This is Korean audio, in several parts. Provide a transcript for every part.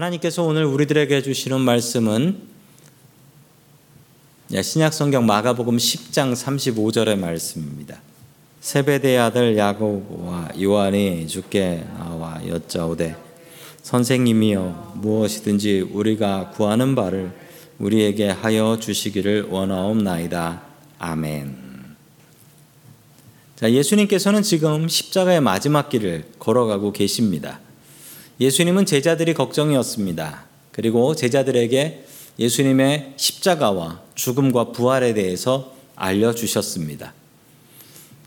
하나님께서 오늘 우리들에게 주시는 말씀은 신약성경 마가복음 10장 35절의 말씀입니다. 세베대의 아들 야고보와 요한이 주께 나와 여짜오되 선생님이여 무엇이든지 우리가 구하는 바를 우리에게 하여 주시기를 원하옵나이다. 아멘. 자, 예수님께서는 지금 십자가의 마지막 길을 걸어가고 계십니다. 예수님은 제자들이 걱정이었습니다. 그리고 제자들에게 예수님의 십자가와 죽음과 부활에 대해서 알려주셨습니다.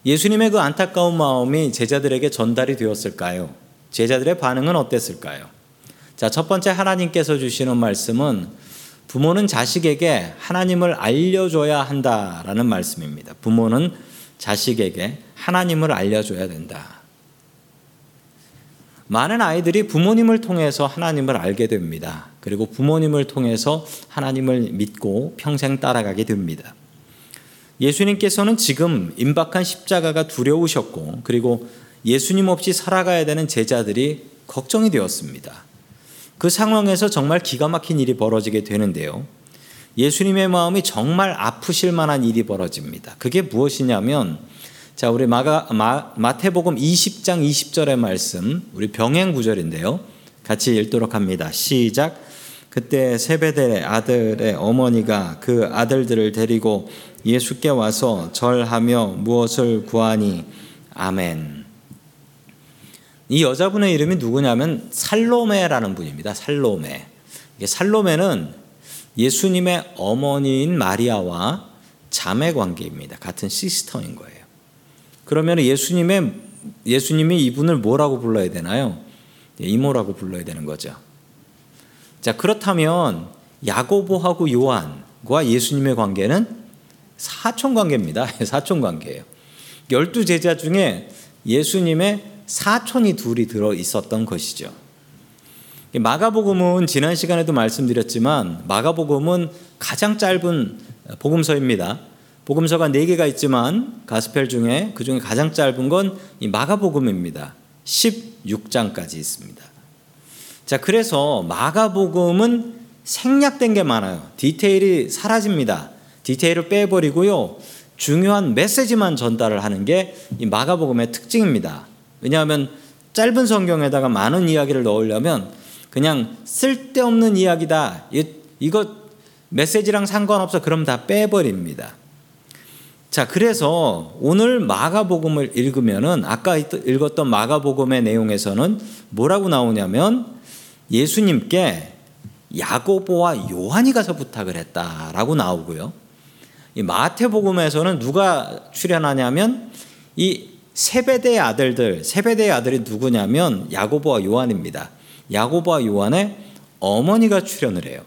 예수님의 그 안타까운 마음이 제자들에게 전달이 되었을까요? 제자들의 반응은 어땠을까요? 자, 첫 번째 하나님께서 주시는 말씀은 부모는 자식에게 하나님을 알려줘야 한다라는 말씀입니다. 부모는 자식에게 하나님을 알려줘야 된다. 많은 아이들이 부모님을 통해서 하나님을 알게 됩니다. 그리고 부모님을 통해서 하나님을 믿고 평생 따라가게 됩니다. 예수님께서는 지금 임박한 십자가가 두려우셨고, 그리고 예수님 없이 살아가야 되는 제자들이 걱정이 되었습니다. 그 상황에서 정말 기가 막힌 일이 벌어지게 되는데요. 예수님의 마음이 정말 아프실 만한 일이 벌어집니다. 그게 무엇이냐면 자, 우리 마가 마, 마태복음 20장 20절의 말씀, 우리 병행 구절인데요. 같이 읽도록 합니다. 시작. 그때 세베대 아들의 어머니가 그 아들들을 데리고 예수께 와서 절하며 무엇을 구하니 아멘. 이 여자분의 이름이 누구냐면 살로메라는 분입니다. 살로메. 살로메는 예수님의 어머니인 마리아와 자매 관계입니다. 같은 sister인 거예요. 그러면 예수님의 예수님이 이분을 뭐라고 불러야 되나요? 예, 이모라고 불러야 되는 거죠. 자, 그렇다면 야고보하고 요한과 예수님의 관계는 사촌 관계입니다. 사촌 관계예요. 열두 제자 중에 예수님의 사촌이 둘이 들어 있었던 것이죠. 마가복음은 지난 시간에도 말씀드렸지만 마가복음은 가장 짧은 복음서입니다. 복음서가 4개가 있지만 가스펠 중에 그 중에 가장 짧은 건 이 마가복음입니다. 16장까지 있습니다. 자, 그래서 마가복음은 생략된 게 많아요. 디테일이 사라집니다. 디테일을 빼버리고요. 중요한 메시지만 전달을 하는 게 이 마가복음의 특징입니다. 왜냐하면 짧은 성경에다가 많은 이야기를 넣으려면 그냥 쓸데없는 이야기다. 이거 메시지랑 상관없어. 그럼 다 빼버립니다. 자, 그래서 오늘 마가복음을 읽으면은 아까 읽었던 마가복음의 내용에서는 뭐라고 나오냐면 예수님께 야고보와 요한이 가서 부탁을 했다라고 나오고요. 이 마태복음에서는 누가 출연하냐면 이 세베대의 아들들, 세베대의 아들이 누구냐면 야고보와 요한입니다. 야고보와 요한의 어머니가 출연을 해요.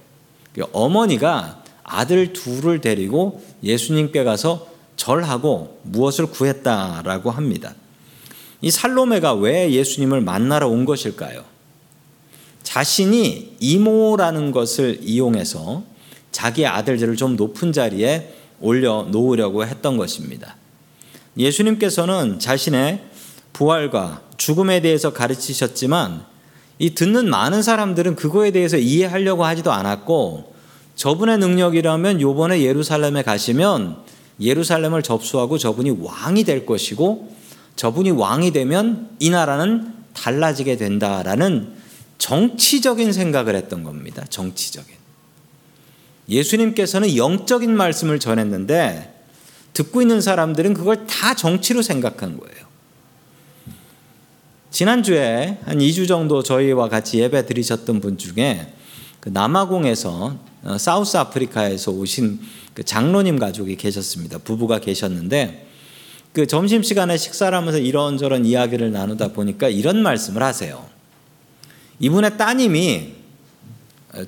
그 어머니가 아들 둘을 데리고 예수님께 가서 절하고 무엇을 구했다라고 합니다. 이 살로메가 왜 예수님을 만나러 온 것일까요? 자신이 이모라는 것을 이용해서 자기 아들들을 좀 높은 자리에 올려 놓으려고 했던 것입니다. 예수님께서는 자신의 부활과 죽음에 대해서 가르치셨지만 이 듣는 많은 사람들은 그거에 대해서 이해하려고 하지도 않았고 저분의 능력이라면 요번에 예루살렘에 가시면 예루살렘을 접수하고 저분이 왕이 될 것이고 저분이 왕이 되면 이 나라는 달라지게 된다라는 정치적인 생각을 했던 겁니다. 정치적인. 예수님께서는 영적인 말씀을 전했는데 듣고 있는 사람들은 그걸 다 정치로 생각한 거예요. 지난주에 한 2주 정도 저희와 같이 예배 드리셨던 분 중에 그 남아공에서 어, 사우스 아프리카에서 오신 그 장로님 가족이 계셨습니다. 부부가 계셨는데 그 점심 시간에 식사를 하면서 이런저런 이야기를 나누다 보니까 이런 말씀을 하세요. 이분의 따님이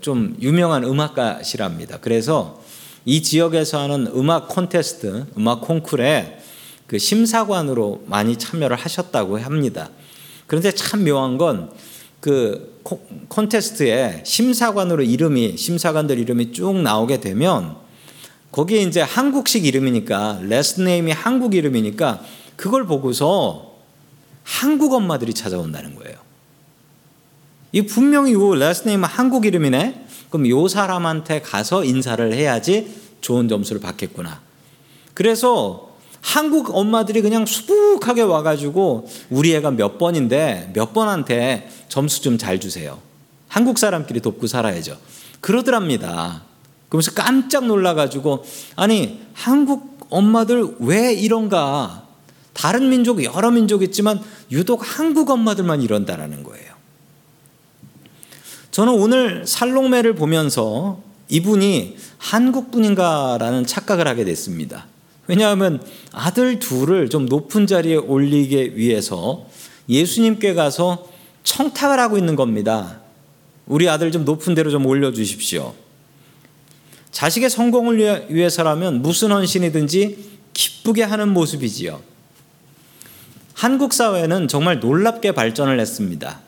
좀 유명한 음악가시랍니다. 그래서 이 지역에서 하는 음악 콘테스트, 음악 콩쿨에 그 심사관으로 많이 참여를 하셨다고 합니다. 그런데 참 묘한 건 그 콘테스트에 심사관으로 이름이 심사관들 이름이 쭉 나오게 되면 거기에 이제 한국식 이름이니까 last name이 한국 이름이니까 그걸 보고서 한국 엄마들이 찾아온다는 거예요. 이 분명히 요 last name은 한국 이름이네. 그럼 요 사람한테 가서 인사를 해야지 좋은 점수를 받겠구나. 그래서 한국 엄마들이 그냥 수북하게 와가지고 우리 애가 몇 번인데 몇 번한테 점수 좀 잘 주세요. 한국 사람끼리 돕고 살아야죠. 그러더랍니다. 그러면서 깜짝 놀라가지고 아니 한국 엄마들 왜 이런가? 다른 민족 여러 민족 있지만 유독 한국 엄마들만 이런다라는 거예요. 저는 오늘 살롱매를 보면서 이분이 한국 분인가라는 착각을 하게 됐습니다. 왜냐하면 아들 둘을 좀 높은 자리에 올리기 위해서 예수님께 가서 청탁을 하고 있는 겁니다. 우리 아들 좀 높은 데로 좀 올려주십시오. 자식의 성공을 위해서라면 무슨 헌신이든지 기쁘게 하는 모습이지요. 한국 사회는 정말 놀랍게 발전을 했습니다.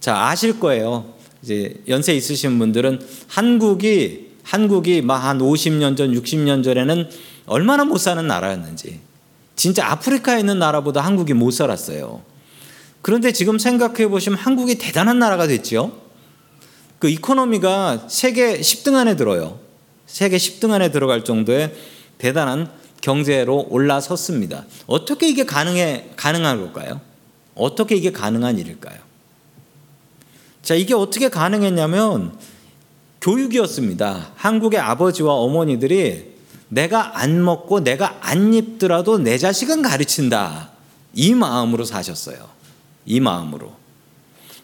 자, 아실 거예요. 이제 연세 있으신 분들은 한국이 한국이 막 한 50년 전, 60년 전에는 얼마나 못 사는 나라였는지. 진짜 아프리카에 있는 나라보다 한국이 못 살았어요. 그런데 지금 생각해 보시면 한국이 대단한 나라가 됐죠. 그 이코노미가 세계 10등 안에 들어요. 세계 10등 안에 들어갈 정도의 대단한 경제로 올라섰습니다. 어떻게 이게 가능해 가능한 걸까요? 어떻게 이게 가능한 일일까요? 자, 이게 어떻게 가능했냐면 교육이었습니다. 한국의 아버지와 어머니들이 내가 안 먹고 내가 안 입더라도 내 자식은 가르친다. 이 마음으로 사셨어요. 이 마음으로.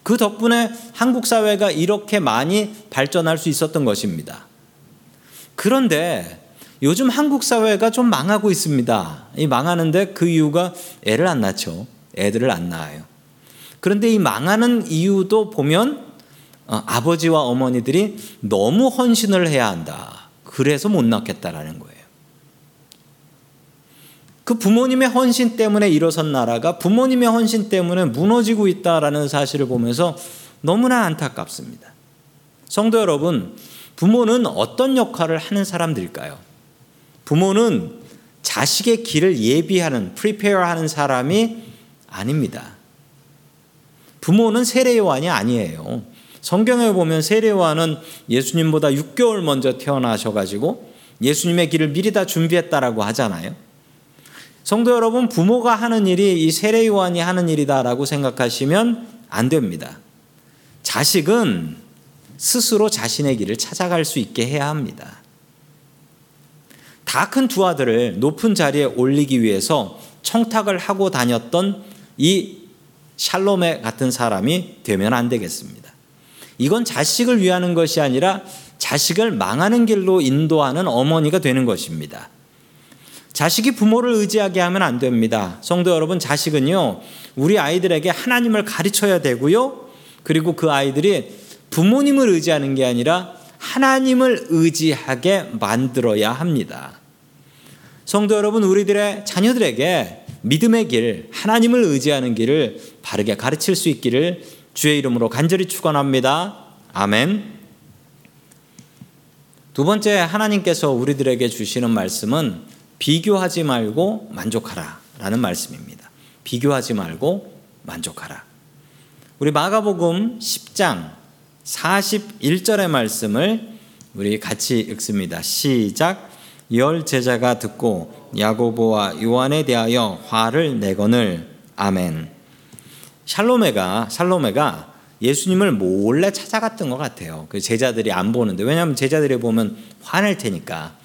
그 덕분에 한국 사회가 이렇게 많이 발전할 수 있었던 것입니다. 그런데 요즘 한국 사회가 좀 망하고 있습니다. 이 망하는데 그 이유가 애를 안 낳죠. 애들을 안 낳아요. 그런데 이 망하는 이유도 보면 어, 아버지와 어머니들이 너무 헌신을 해야 한다. 그래서 못 낳겠다라는 거예요. 그 부모님의 헌신 때문에 일어선 나라가 부모님의 헌신 때문에 무너지고 있다라는 사실을 보면서 너무나 안타깝습니다. 성도 여러분, 부모는 어떤 역할을 하는 사람들일까요? 부모는 자식의 길을 예비하는, 프리페어 하는 사람이 아닙니다. 부모는 세례요한이 아니에요. 성경에 보면 세례요한은 예수님보다 6개월 먼저 태어나셔가지고 예수님의 길을 미리 다 준비했다라고 하잖아요. 성도 여러분, 부모가 하는 일이 이 세례 요한이 하는 일이다라고 생각하시면 안 됩니다. 자식은 스스로 자신의 길을 찾아갈 수 있게 해야 합니다. 다 큰 두 아들을 높은 자리에 올리기 위해서 청탁을 하고 다녔던 이 샬롬의 같은 사람이 되면 안 되겠습니다. 이건 자식을 위하는 것이 아니라 자식을 망하는 길로 인도하는 어머니가 되는 것입니다. 자식이 부모를 의지하게 하면 안 됩니다. 성도 여러분, 자식은요, 우리 아이들에게 하나님을 가르쳐야 되고요. 그리고 그 아이들이 부모님을 의지하는 게 아니라 하나님을 의지하게 만들어야 합니다. 성도 여러분, 우리들의 자녀들에게 믿음의 길, 하나님을 의지하는 길을 바르게 가르칠 수 있기를 주의 이름으로 간절히 축원합니다. 아멘. 두 번째 하나님께서 우리들에게 주시는 말씀은 비교하지 말고 만족하라 라는 말씀입니다. 비교하지 말고 만족하라. 우리 마가복음 10장 41절의 말씀을 우리 같이 읽습니다. 시작. 열 제자가 듣고 야고보와 요한에 대하여 화를 내거늘 아멘. 샬로메가 샬로메가 예수님을 몰래 찾아갔던 것 같아요. 그 제자들이 안 보는데 왜냐하면 제자들이 보면 화낼 테니까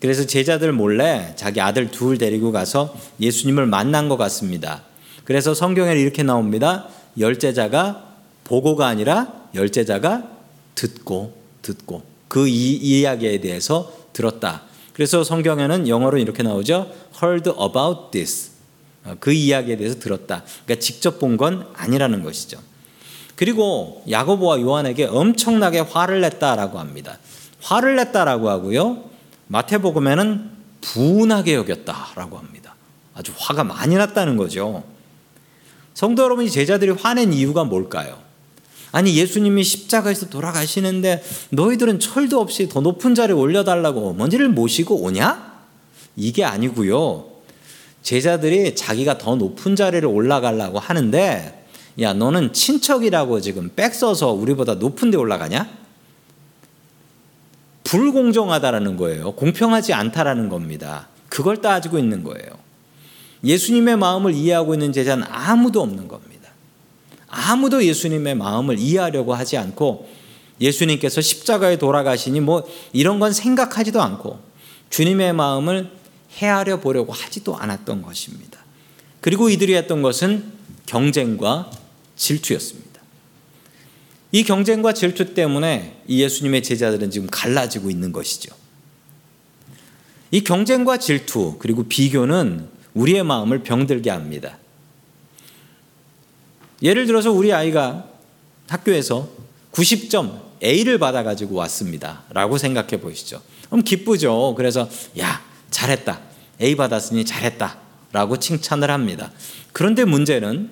그래서 제자들 몰래 자기 아들 둘 데리고 가서 예수님을 만난 것 같습니다. 그래서 성경에 이렇게 나옵니다. 열제자가 보고가 아니라 열제자가 듣고 듣고 그 이, 이야기에 대해서 들었다. 그래서 성경에는 영어로 이렇게 나오죠. heard about this. 어, 그 이야기에 대해서 들었다. 그러니까 직접 본 건 아니라는 것이죠. 그리고 야고보와 요한에게 엄청나게 화를 냈다라고 합니다. 화를 냈다라고 하고요. 마태복음에는 분하게 여겼다라고 합니다. 아주 화가 많이 났다는 거죠. 성도 여러분, 이 제자들이 화낸 이유가 뭘까요? 아니, 예수님이 십자가에서 돌아가시는데 너희들은 철도 없이 더 높은 자리에 올려달라고 어머니를 모시고 오냐? 이게 아니고요. 제자들이 자기가 더 높은 자리를 올라가려고 하는데 야, 너는 친척이라고 지금 백 써서 우리보다 높은 데 올라가냐? 불공정하다라는 거예요. 공평하지 않다라는 겁니다. 그걸 따지고 있는 거예요. 예수님의 마음을 이해하고 있는 제자는 아무도 없는 겁니다. 아무도 예수님의 마음을 이해하려고 하지 않고 예수님께서 십자가에 돌아가시니 뭐 이런 건 생각하지도 않고 주님의 마음을 헤아려 보려고 하지도 않았던 것입니다. 그리고 이들이 했던 것은 경쟁과 질투였습니다. 이 경쟁과 질투 때문에 이 예수님의 제자들은 지금 갈라지고 있는 것이죠. 이 경쟁과 질투 그리고 비교는 우리의 마음을 병들게 합니다. 예를 들어서 우리 아이가 학교에서 90점 A를 받아가지고 왔습니다. 라고 생각해 보시죠. 그럼 기쁘죠. 그래서, 야, 잘했다. A 받았으니 잘했다. 라고 칭찬을 합니다. 그런데 문제는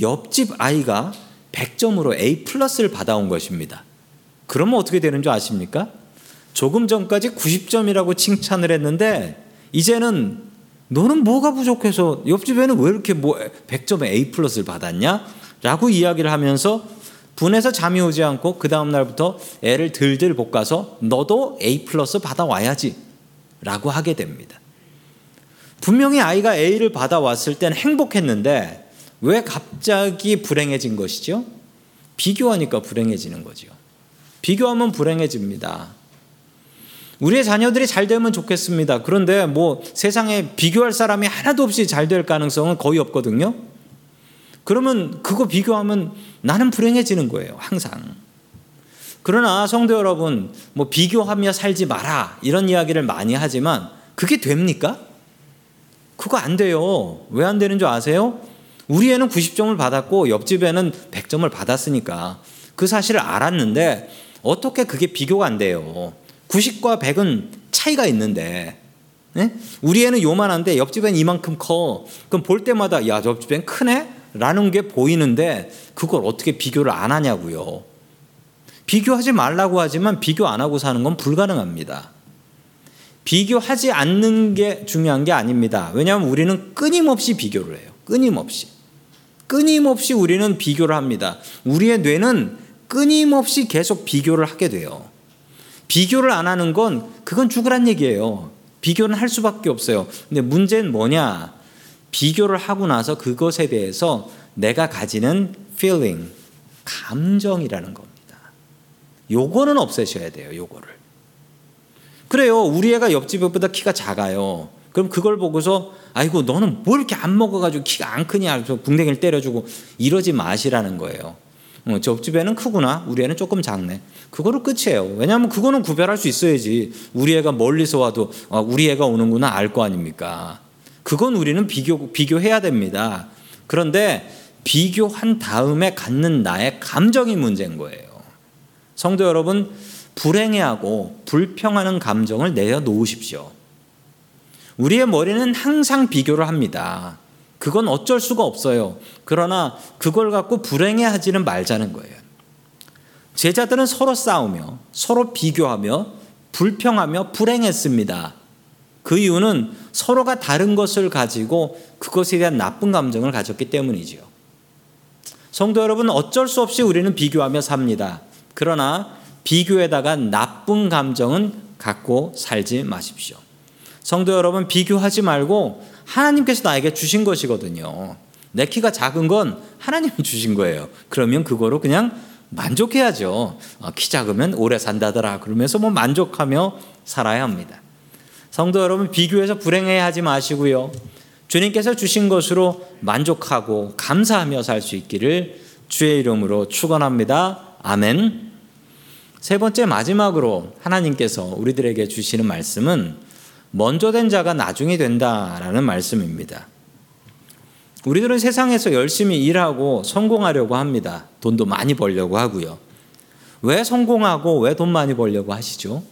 옆집 아이가 100점으로 A 플러스를 받아온 것입니다. 그러면 어떻게 되는 줄 아십니까? 조금 전까지 90점이라고 칭찬을 했는데 이제는 너는 뭐가 부족해서 옆집에는 왜 이렇게 뭐 100점에 A 플러스를 받았냐? 라고 이야기를 하면서 분해서 잠이 오지 않고 그 다음 날부터 애를 들들 볶아서 너도 A 플러스 받아와야지 라고 하게 됩니다. 분명히 아이가 A를 받아왔을 땐 행복했는데 왜 갑자기 불행해진 것이죠? 비교하니까 불행해지는 거죠. 비교하면 불행해집니다. 우리의 자녀들이 잘 되면 좋겠습니다. 그런데 뭐 세상에 비교할 사람이 하나도 없이 잘 될 가능성은 거의 없거든요. 그러면 그거 비교하면 나는 불행해지는 거예요. 항상. 그러나 성도 여러분, 뭐 비교하며 살지 마라 이런 이야기를 많이 하지만 그게 됩니까? 그거 안 돼요. 왜 안 되는 줄 아세요? 우리 애는 90점을 받았고 옆집에는 100점을 받았으니까 그 사실을 알았는데 어떻게 그게 비교가 안 돼요? 90과 100은 차이가 있는데 네? 우리 애는 요만한데 옆집엔 이만큼 커. 그럼 볼 때마다 야, 옆집엔 크네? 라는 게 보이는데 그걸 어떻게 비교를 안 하냐고요. 비교하지 말라고 하지만 비교 안 하고 사는 건 불가능합니다. 비교하지 않는 게 중요한 게 아닙니다. 왜냐하면 우리는 끊임없이 비교를 해요. 끊임없이. 끊임없이 우리는 비교를 합니다. 우리의 뇌는 끊임없이 계속 비교를 하게 돼요. 비교를 안 하는 건 그건 죽으란 얘기예요. 비교는 할 수밖에 없어요. 근데 문제는 뭐냐? 비교를 하고 나서 그것에 대해서 내가 가지는 feeling, 감정이라는 겁니다. 요거는 없애셔야 돼요, 요거를. 그래요. 우리 애가 옆집 애보다 키가 작아요. 그럼 그걸 보고서 아이고 너는 뭘 이렇게 안 먹어가지고 키가 안 크냐 그래서 궁뎅이를 때려주고 이러지 마시라는 거예요. 어, 옆집에는 크구나 우리 애는 조금 작네. 그거로 끝이에요. 왜냐하면 그거는 구별할 수 있어야지. 우리 애가 멀리서 와도 아, 우리 애가 오는구나 알 거 아닙니까? 그건 우리는 비교 비교해야 됩니다. 그런데 비교한 다음에 갖는 나의 감정이 문제인 거예요. 성도 여러분 불행해하고 불평하는 감정을 내려놓으십시오. 우리의 머리는 항상 비교를 합니다. 그건 어쩔 수가 없어요. 그러나 그걸 갖고 불행해 하지는 말자는 거예요. 제자들은 서로 싸우며 서로 비교하며 불평하며 불행했습니다. 그 이유는 서로가 다른 것을 가지고 그것에 대한 나쁜 감정을 가졌기 때문이지요. 성도 여러분, 어쩔 수 없이 우리는 비교하며 삽니다. 그러나 비교에다가 나쁜 감정은 갖고 살지 마십시오. 성도 여러분, 비교하지 말고 하나님께서 나에게 주신 것이거든요. 내 키가 작은 건 하나님이 주신 거예요. 그러면 그거로 그냥 만족해야죠. 어, 키 작으면 오래 산다더라. 그러면서 뭐 만족하며 살아야 합니다. 성도 여러분, 비교해서 불행해 하지 마시고요. 주님께서 주신 것으로 만족하고 감사하며 살 수 있기를 주의 이름으로 축원합니다. 아멘. 세 번째 마지막으로 하나님께서 우리들에게 주시는 말씀은 먼저 된 자가 나중에 된다라는 말씀입니다. 우리들은 세상에서 열심히 일하고 성공하려고 합니다. 돈도 많이 벌려고 하고요. 왜 성공하고 왜 돈 많이 벌려고 하시죠?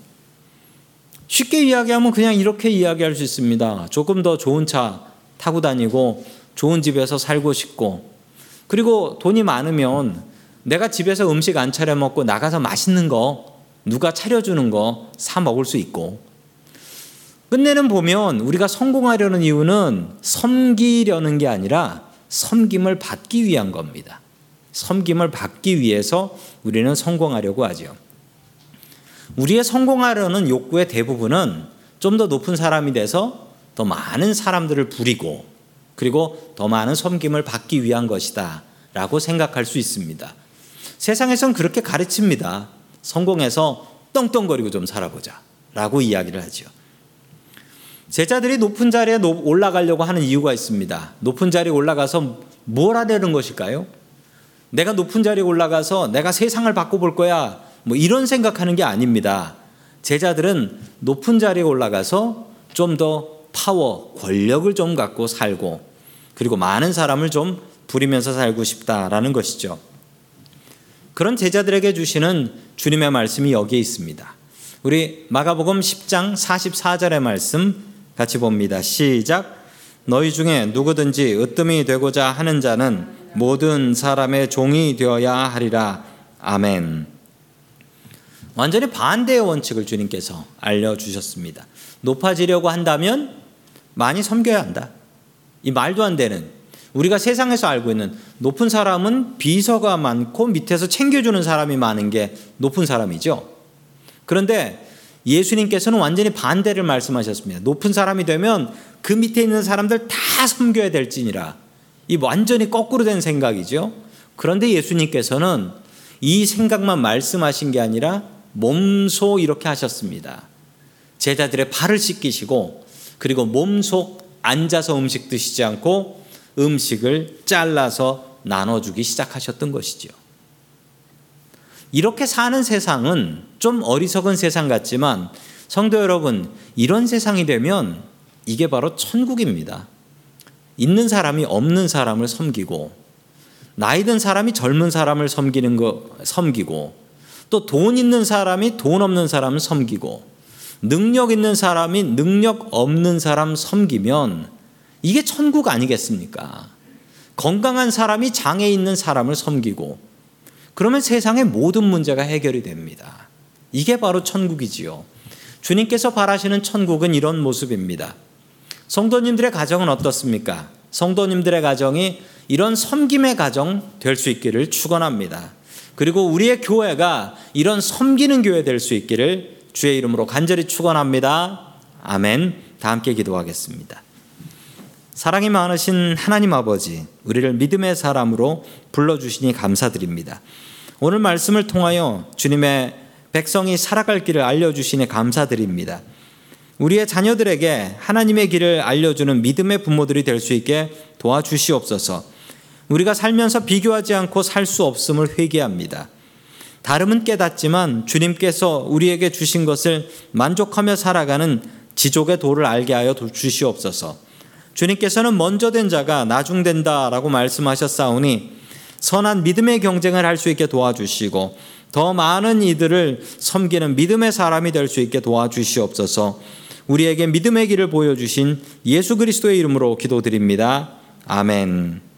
쉽게 이야기하면 그냥 이렇게 이야기할 수 있습니다. 조금 더 좋은 차 타고 다니고 좋은 집에서 살고 싶고 그리고 돈이 많으면 내가 집에서 음식 안 차려 먹고 나가서 맛있는 거 누가 차려주는 거 사 먹을 수 있고 끝내는 보면 우리가 성공하려는 이유는 섬기려는 게 아니라 섬김을 받기 위한 겁니다. 섬김을 받기 위해서 우리는 성공하려고 하죠. 우리의 성공하려는 욕구의 대부분은 좀 더 높은 사람이 돼서 더 많은 사람들을 부리고 그리고 더 많은 섬김을 받기 위한 것이다 라고 생각할 수 있습니다. 세상에선 그렇게 가르칩니다. 성공해서 떵떵거리고 좀 살아보자 라고 이야기를 하죠. 제자들이 높은 자리에 올라가려고 하는 이유가 있습니다. 높은 자리에 올라가서 뭘 하려는 것일까요? 내가 높은 자리에 올라가서 내가 세상을 바꿔볼 거야. 뭐 이런 생각하는 게 아닙니다. 제자들은 높은 자리에 올라가서 좀 더 파워, 권력을 좀 갖고 살고 그리고 많은 사람을 좀 부리면서 살고 싶다라는 것이죠. 그런 제자들에게 주시는 주님의 말씀이 여기에 있습니다. 우리 마가복음 10장 44절의 말씀 같이 봅니다. 시작. 너희 중에 누구든지 으뜸이 되고자 하는 자는 모든 사람의 종이 되어야 하리라. 아멘. 완전히 반대의 원칙을 주님께서 알려주셨습니다. 높아지려고 한다면 많이 섬겨야 한다. 이 말도 안 되는 우리가 세상에서 알고 있는 높은 사람은 비서가 많고 밑에서 챙겨주는 사람이 많은 게 높은 사람이죠. 그런데 예수님께서는 완전히 반대를 말씀하셨습니다. 높은 사람이 되면 그 밑에 있는 사람들 다 섬겨야 될지니라. 이 완전히 거꾸로 된 생각이죠. 그런데 예수님께서는 이 생각만 말씀하신 게 아니라 몸소 이렇게 하셨습니다. 제자들의 발을 씻기시고 그리고 몸소 앉아서 음식 드시지 않고 음식을 잘라서 나눠주기 시작하셨던 것이죠. 이렇게 사는 세상은 좀 어리석은 세상 같지만 성도 여러분, 이런 세상이 되면 이게 바로 천국입니다. 있는 사람이 없는 사람을 섬기고 나이 든 사람이 젊은 사람을 섬기는 거 섬기고 또 돈 있는 사람이 돈 없는 사람을 섬기고 능력 있는 사람이 능력 없는 사람 섬기면 이게 천국 아니겠습니까? 건강한 사람이 장애 있는 사람을 섬기고 그러면 세상의 모든 문제가 해결이 됩니다. 이게 바로 천국이지요. 주님께서 바라시는 천국은 이런 모습입니다. 성도님들의 가정은 어떻습니까? 성도님들의 가정이 이런 섬김의 가정 될 수 있기를 축원합니다. 그리고 우리의 교회가 이런 섬기는 교회 될 수 있기를 주의 이름으로 간절히 축원합니다. 아멘. 다 함께 기도하겠습니다. 사랑이 많으신 하나님 아버지, 우리를 믿음의 사람으로 불러주시니 감사드립니다. 오늘 말씀을 통하여 주님의 백성이 살아갈 길을 알려주시니 감사드립니다. 우리의 자녀들에게 하나님의 길을 알려주는 믿음의 부모들이 될 수 있게 도와주시옵소서. 우리가 살면서 비교하지 않고 살 수 없음을 회개합니다. 다름은 깨닫지만 주님께서 우리에게 주신 것을 만족하며 살아가는 지족의 도를 알게 하여 주시옵소서. 주님께서는 먼저 된 자가 나중 된다라고 말씀하셨사오니 선한 믿음의 경쟁을 할 수 있게 도와주시고 더 많은 이들을 섬기는 믿음의 사람이 될 수 있게 도와주시옵소서. 우리에게 믿음의 길을 보여주신 예수 그리스도의 이름으로 기도드립니다. 아멘.